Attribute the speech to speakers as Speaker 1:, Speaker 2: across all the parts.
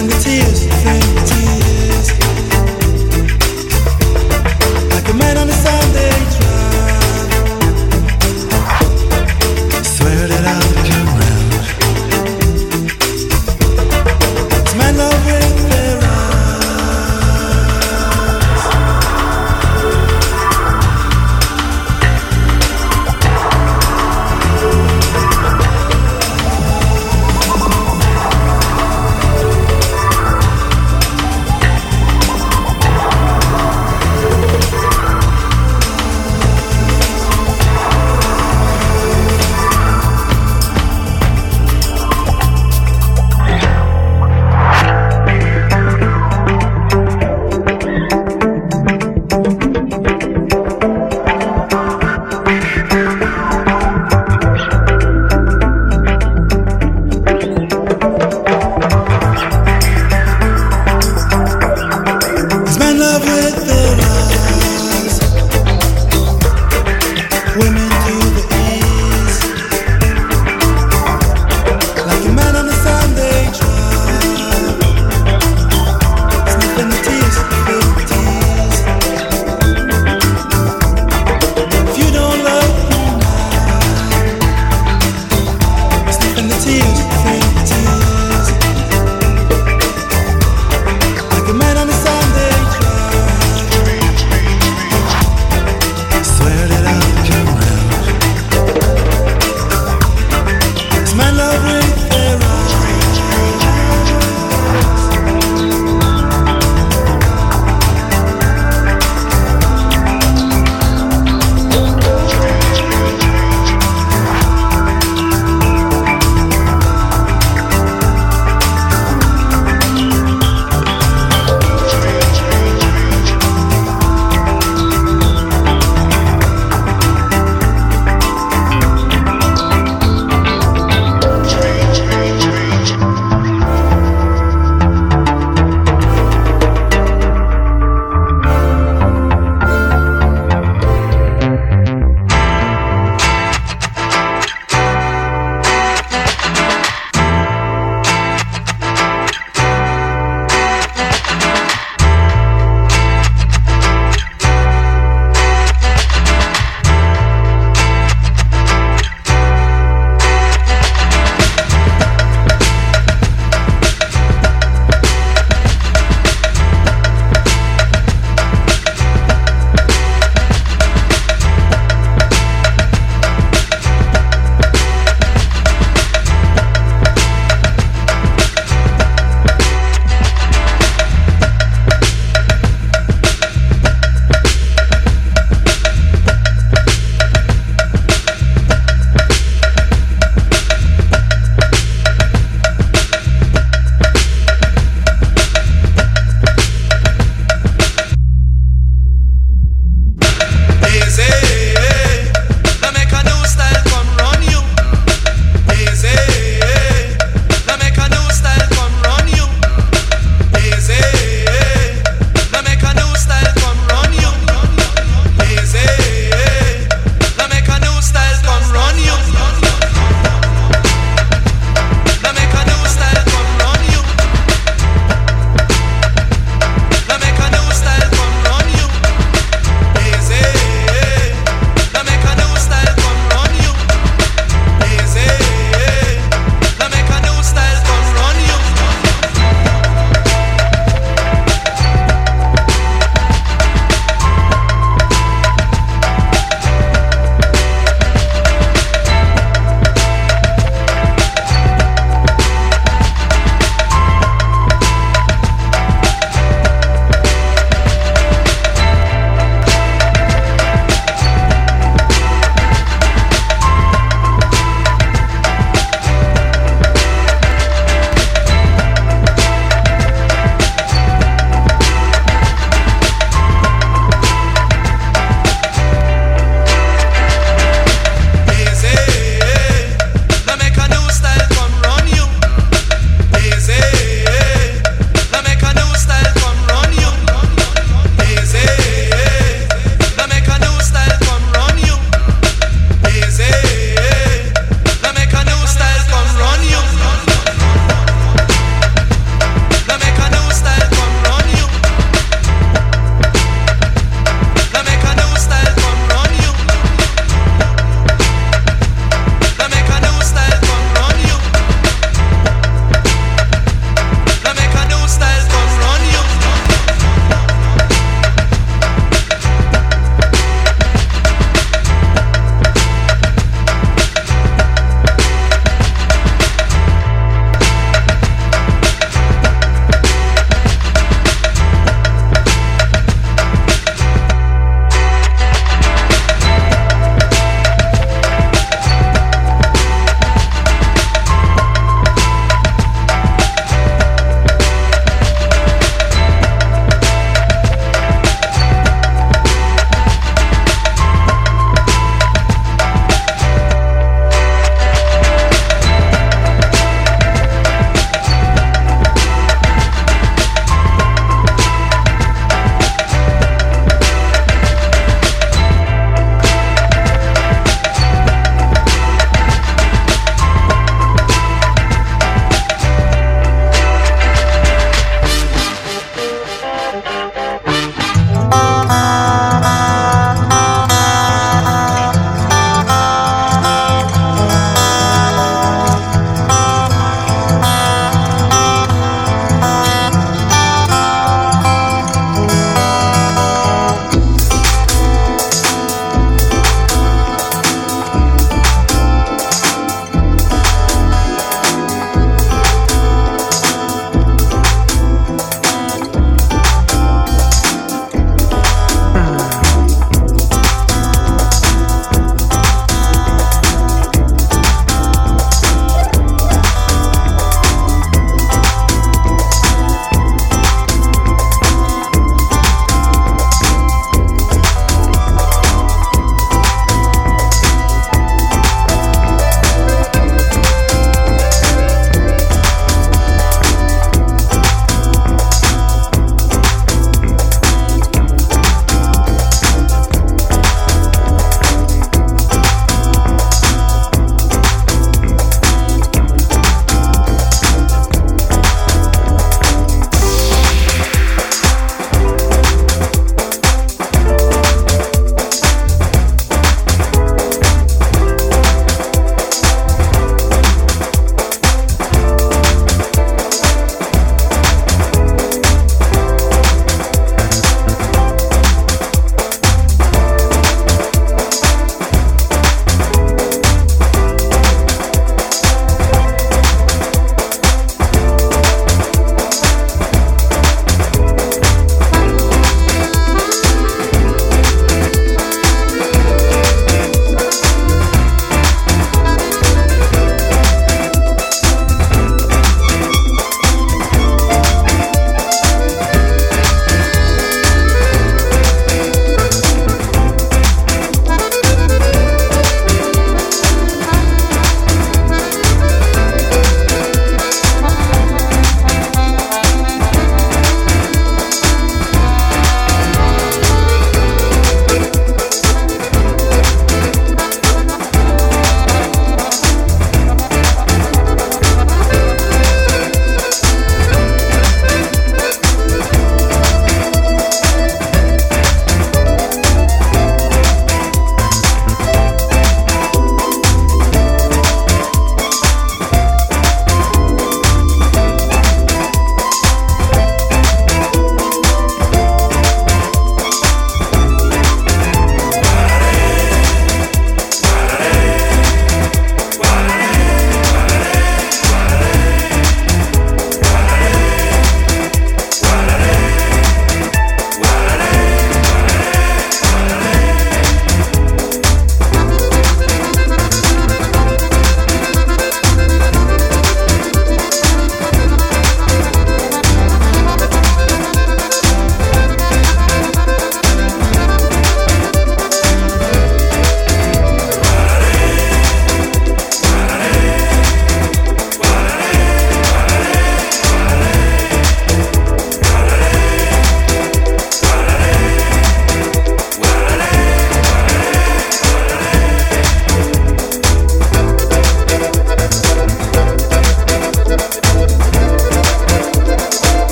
Speaker 1: Swear that I'll come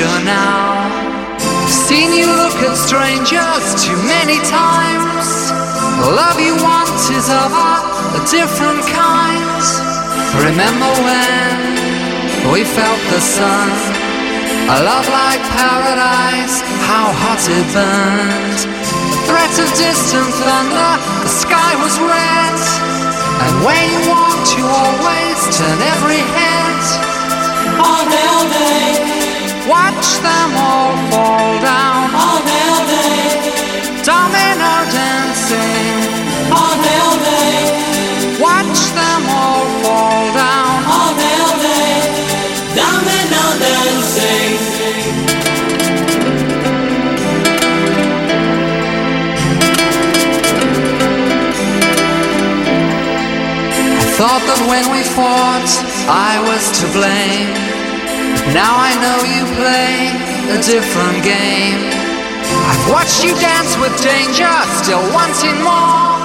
Speaker 1: future now. Seen you look at strangers too many times. The love you want is of a different kind. Remember when we felt the sun? A love like paradise, how hot it burned. The threat of distant thunder, the sky was red. And when you walked, you always turn every head. Oh, they'll Watch them all fall down. All day. Domino dancing. All day. Watch them all fall
Speaker 2: down. All day. Domino dancing. I Thought that when we fought, I was to blame. Now I know you play a different game. I've watched you dance with danger, still wanting more.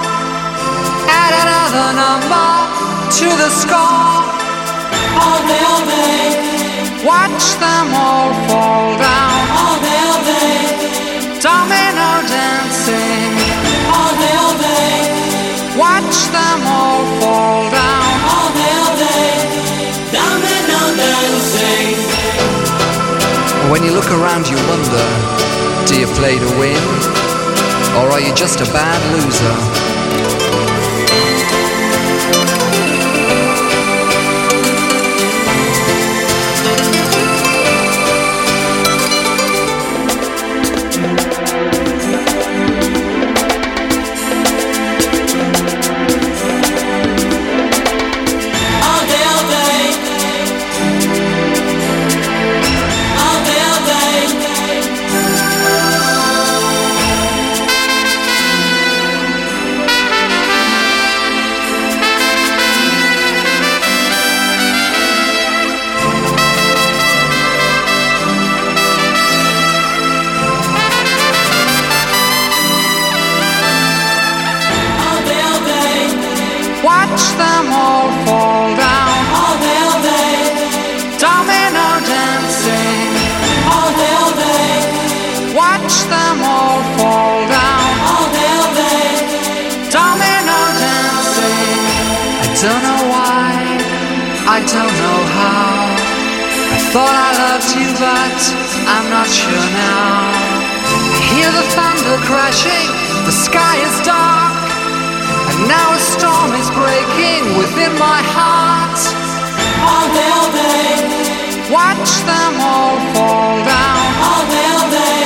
Speaker 2: Add another number to the score.
Speaker 3: All day, all day.
Speaker 2: Watch them all fall down.
Speaker 3: All day, all day.
Speaker 2: Domino dancing.
Speaker 3: All day, all day.
Speaker 2: Watch them all fall down. When you look around, you wonder do you play to win? Or are you just a bad loser? I don't know why, I don't know how. I thought I loved you, but I'm not sure now. I hear the thunder crashing, the sky is dark, and now a storm is breaking within my heart.
Speaker 3: All all day.
Speaker 2: Watch them all fall down.
Speaker 3: All all day.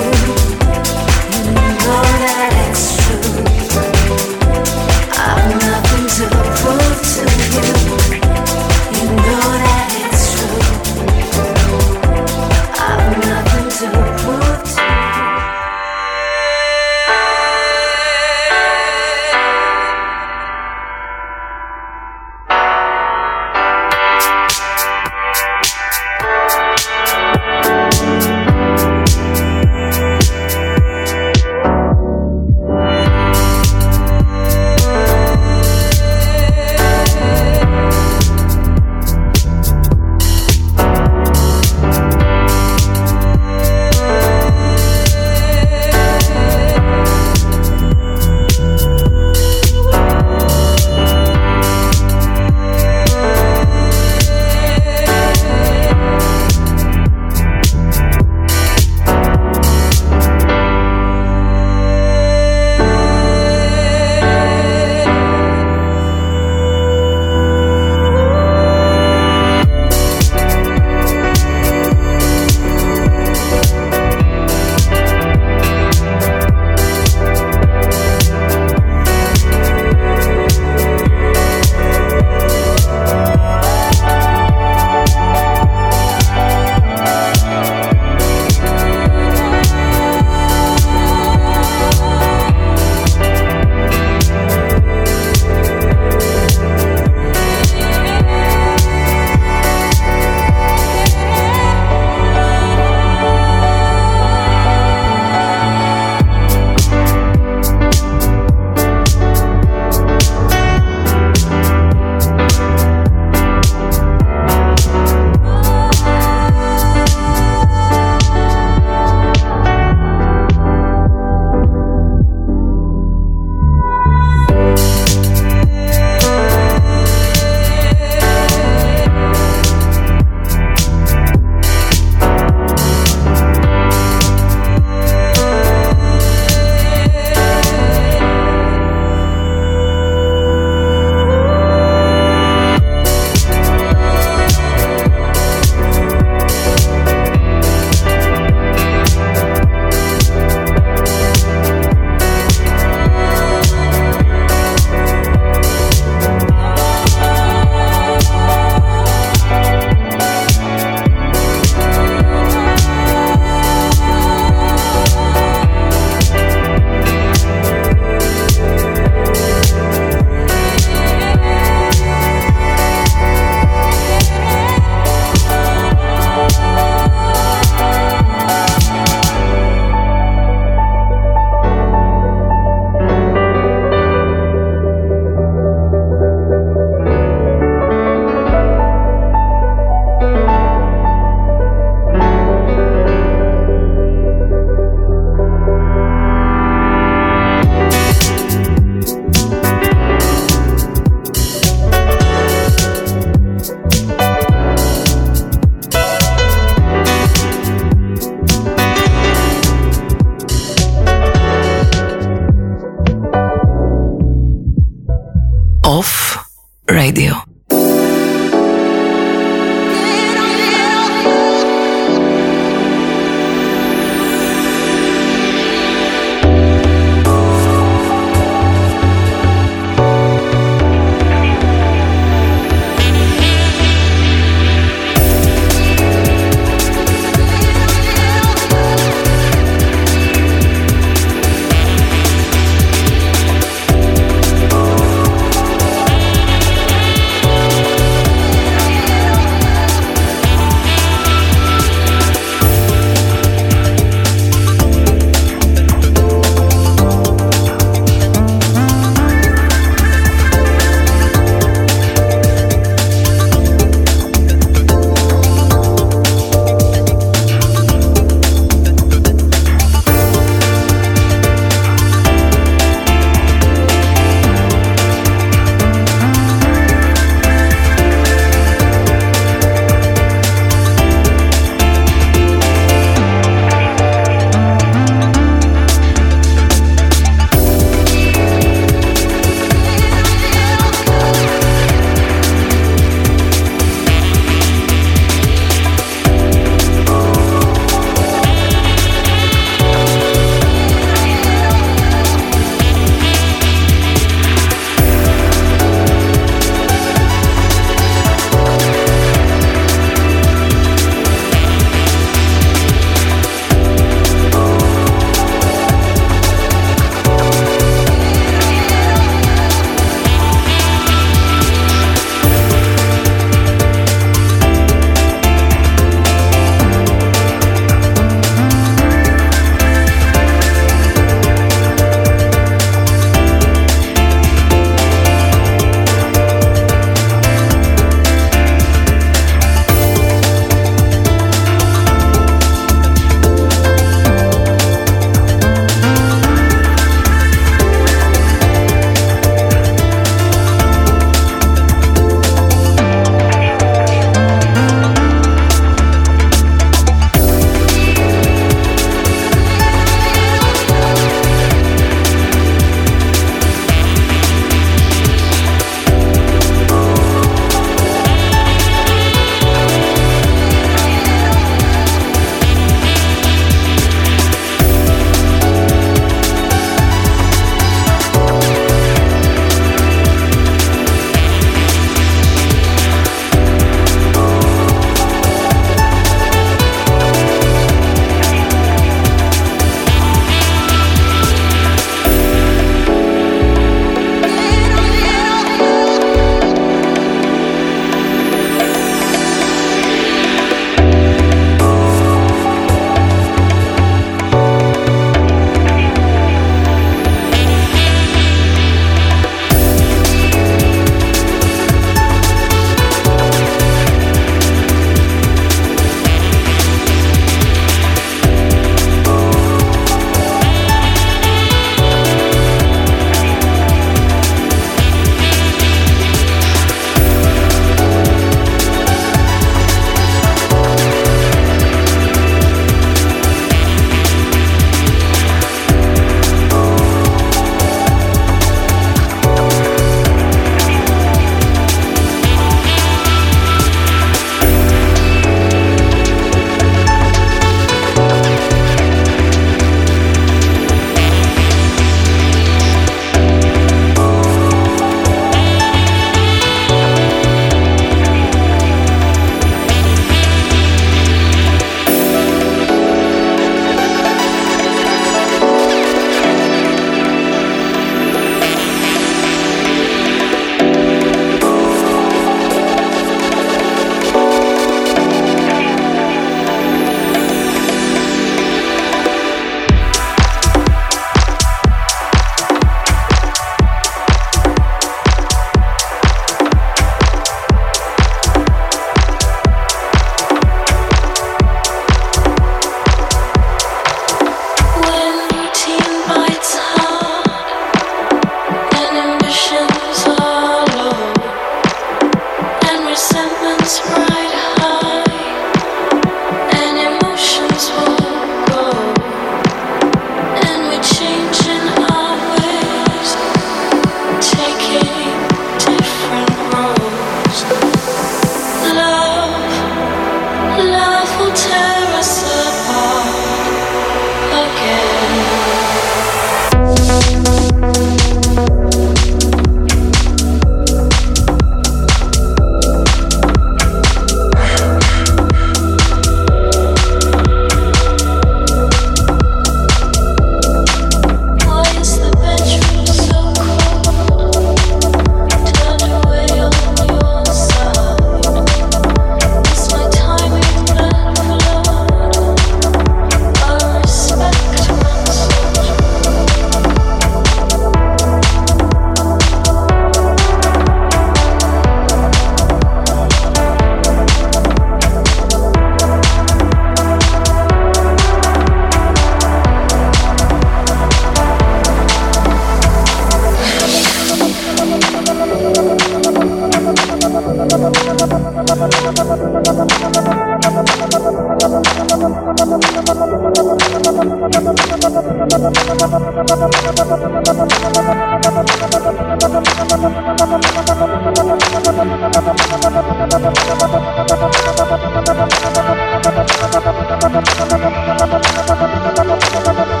Speaker 4: Too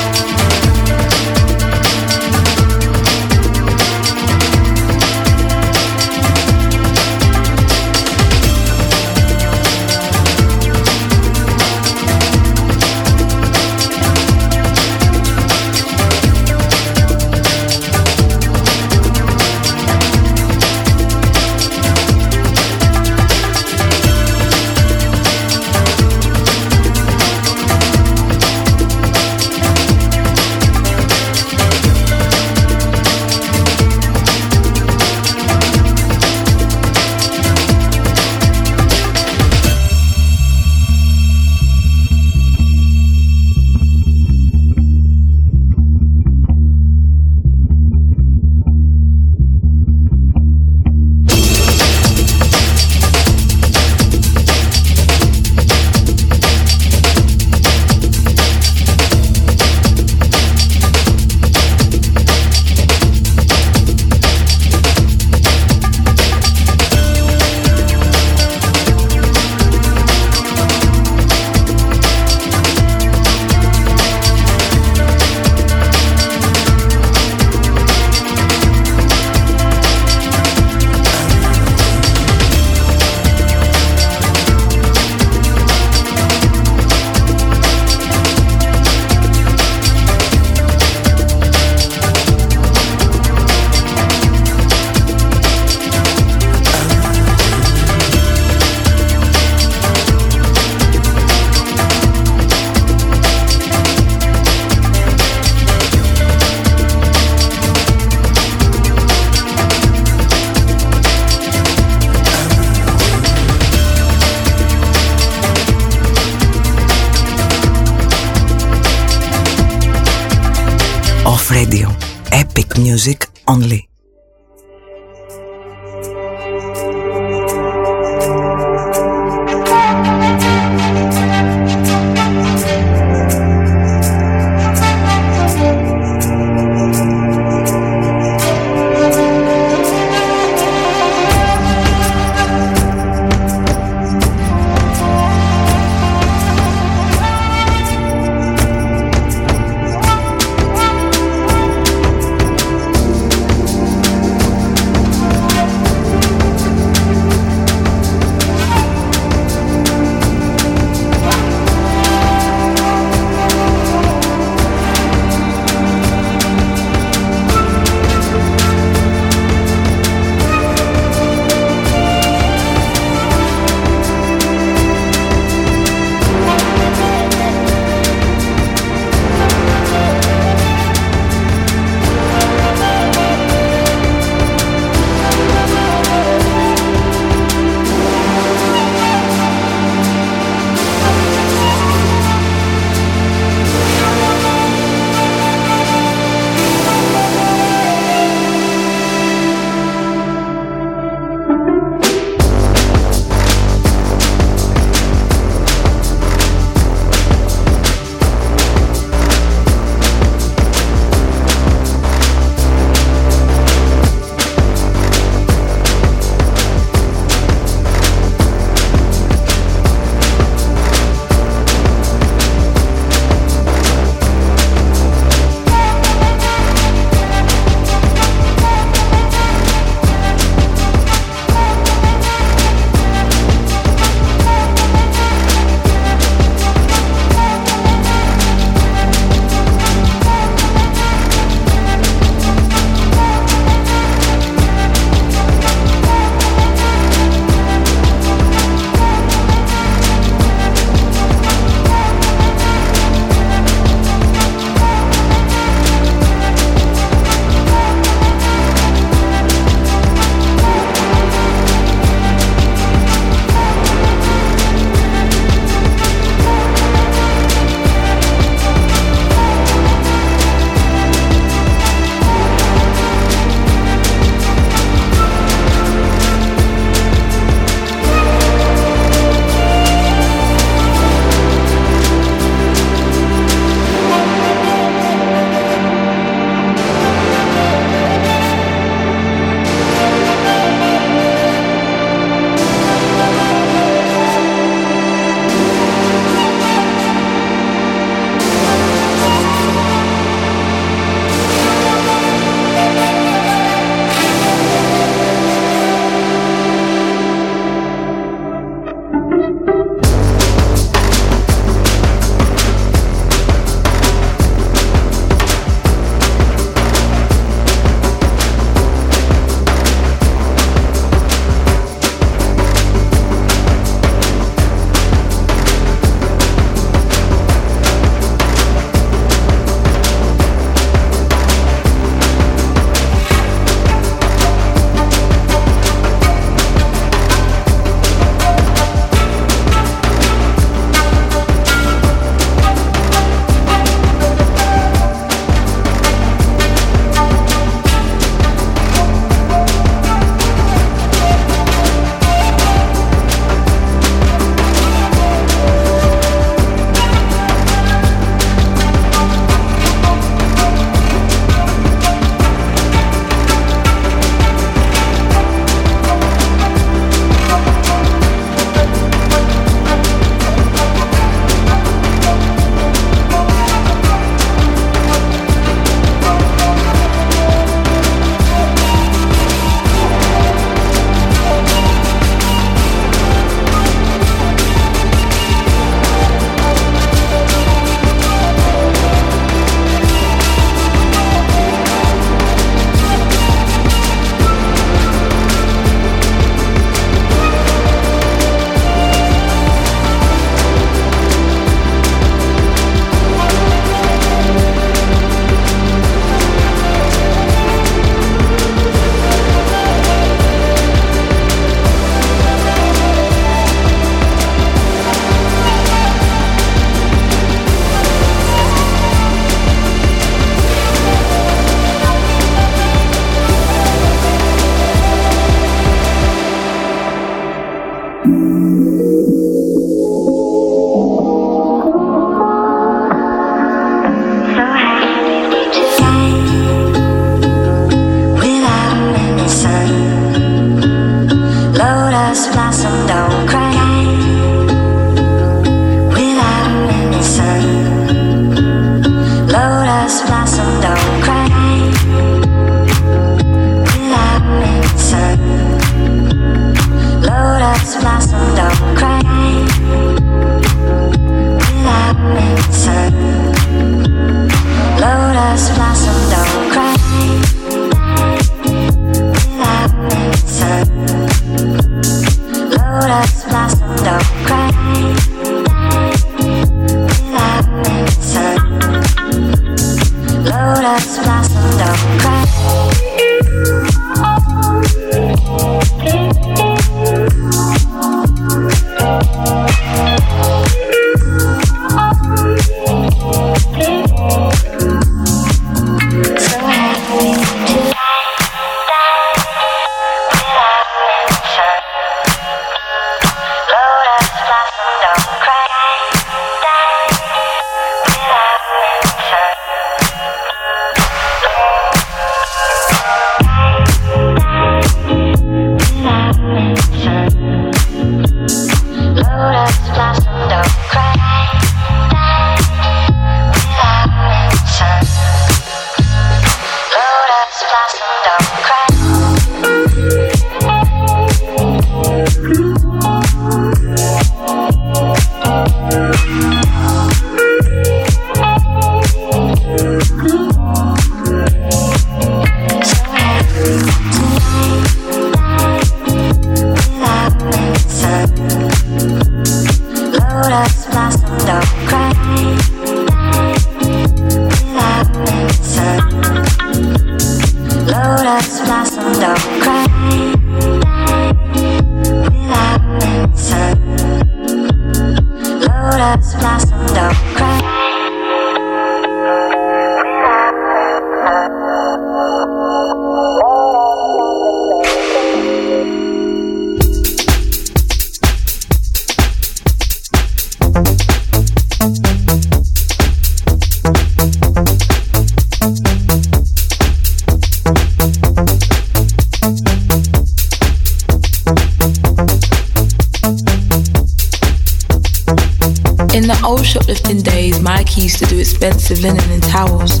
Speaker 5: expensive linen and towels.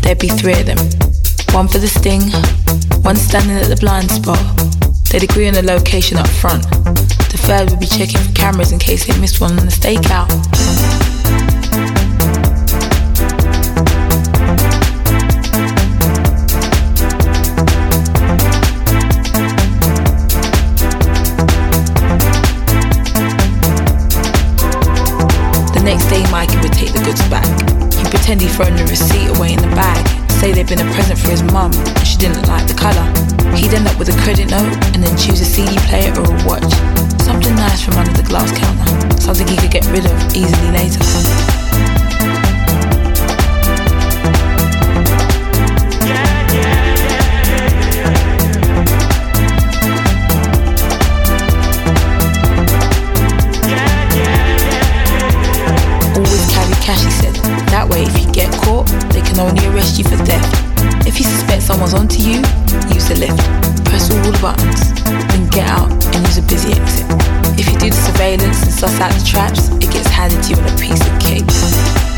Speaker 5: There'd be three of them. One for the sting, one standing at the blind spot. They'd agree on the location up front. The third would be checking for cameras in case they missed one on the stakeout. Thrown the receipt away in the bag. Say they'd been a present for his mum and she didn't like the colour. He'd end up with a credit note and then choose a CD player or a watch. Something nice from under the glass counter. Something he could get rid of easily later. Only arrest you for theft. If you suspect someone's onto you, use the lift. Press all the buttons, then get out and use a busy exit. If you do the surveillance and suss out the traps, it gets handed to you in a piece of cake.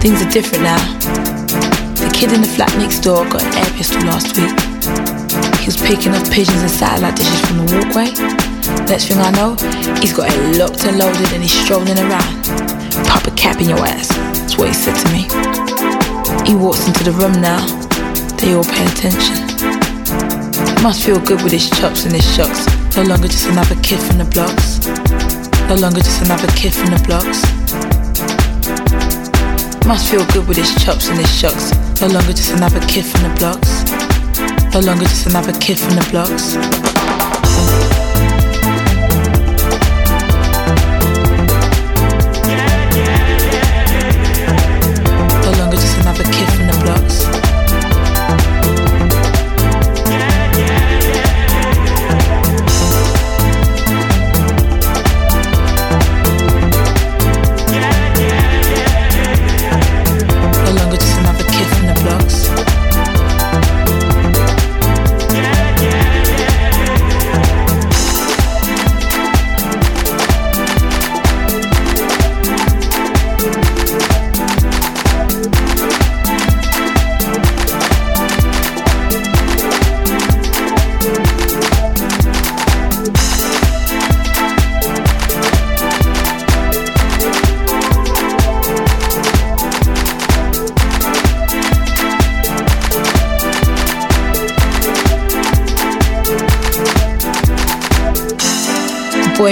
Speaker 5: Things are different now. The kid in the flat next door got an air pistol last week. He was picking up pigeons and satellite dishes from the walkway. Next thing I know, he's got it locked and loaded and he's strolling around. Pop a cap in your ass. That's what he said to me. He walks into the room now. They all pay attention. Must feel good with his chops and his shucks. No longer just another kid from the blocks. No longer just another kid from the blocks. Must feel good with his chops and his shucks. No longer just another kid from the blocks. No longer just another kid from the blocks.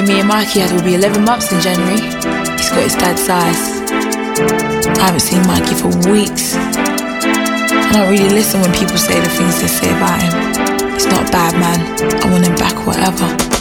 Speaker 5: Boy me and Mikey had will be 11 months in January. He's got his dad's size. I haven't seen Mikey for weeks. I don't really listen when people say the things they say about him. He's not bad man. I want him back, whatever.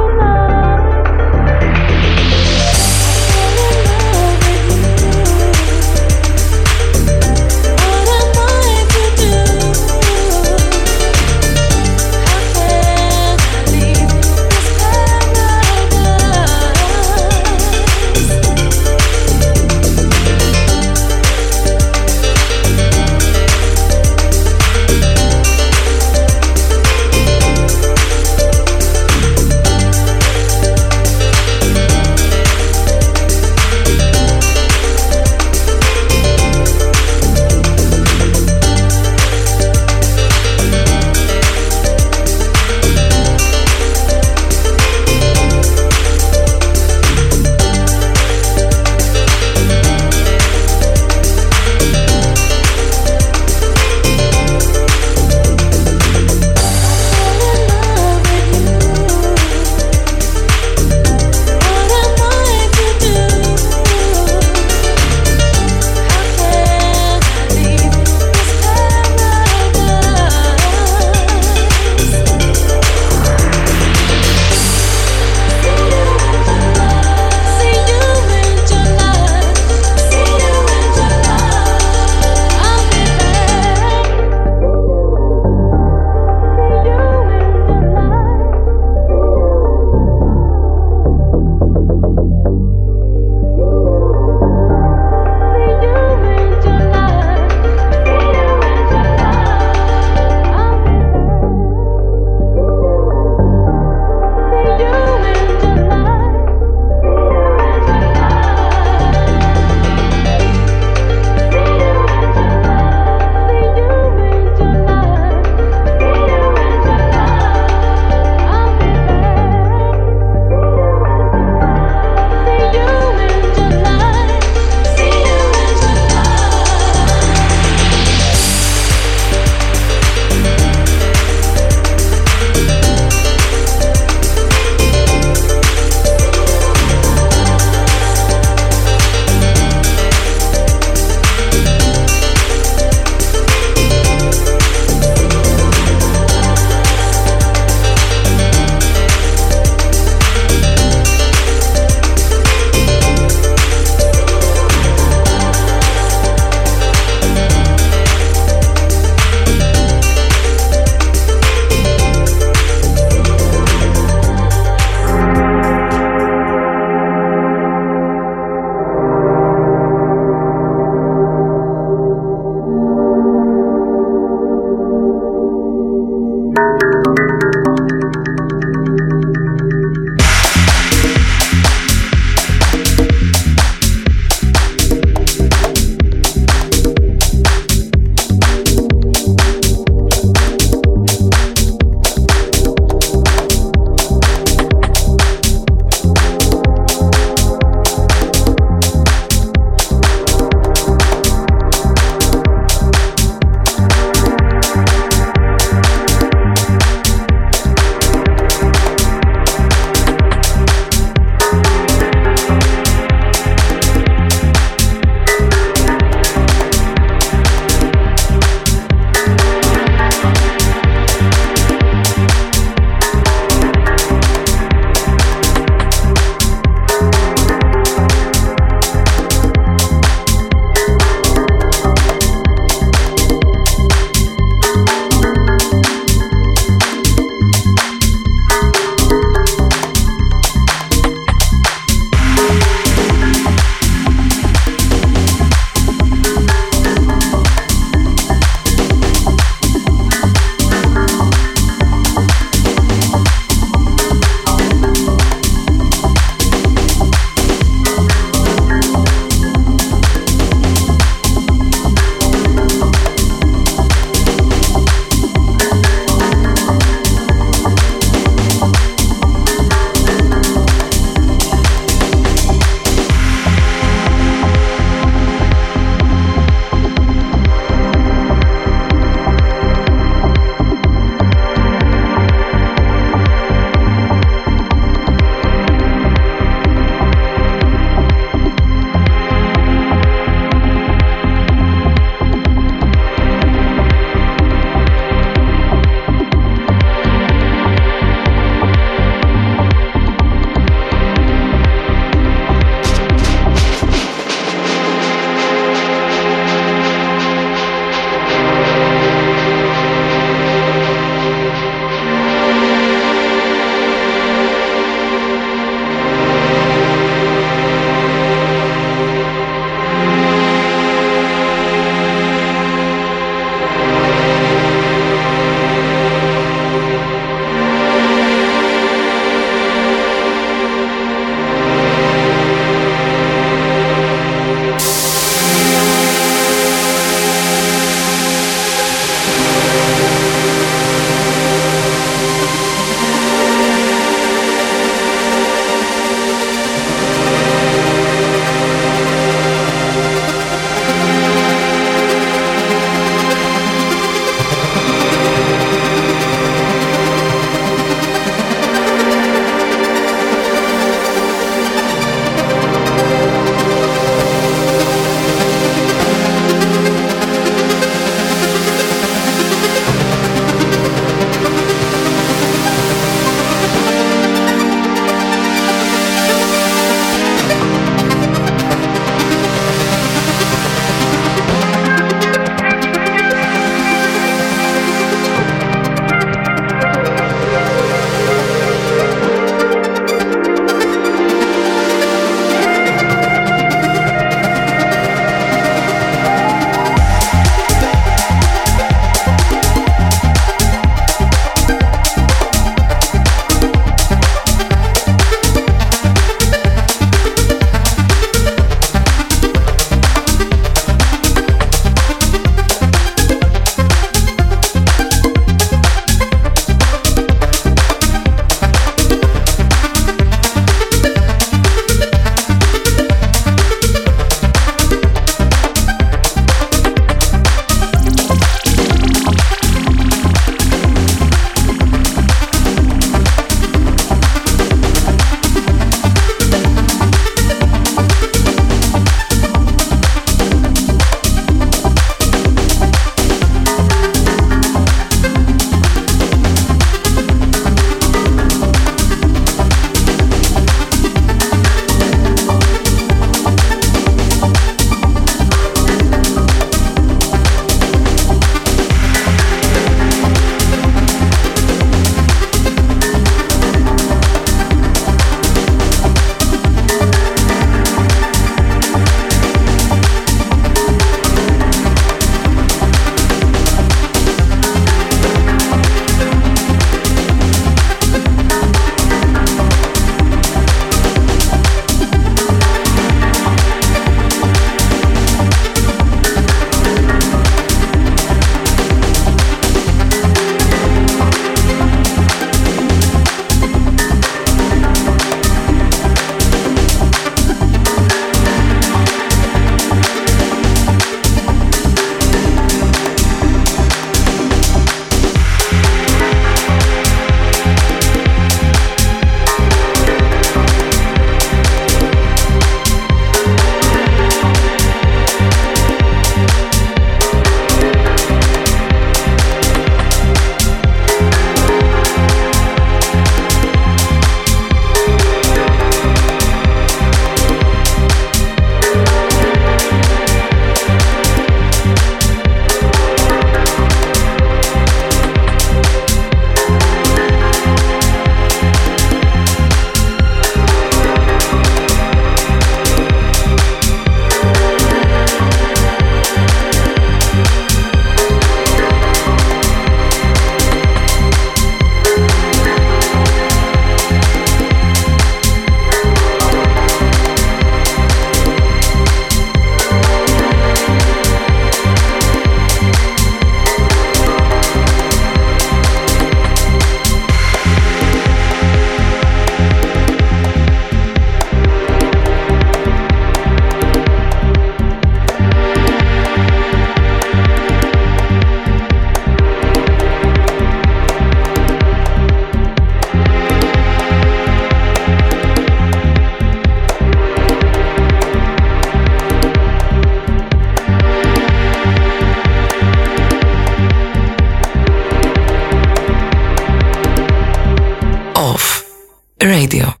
Speaker 6: Radio.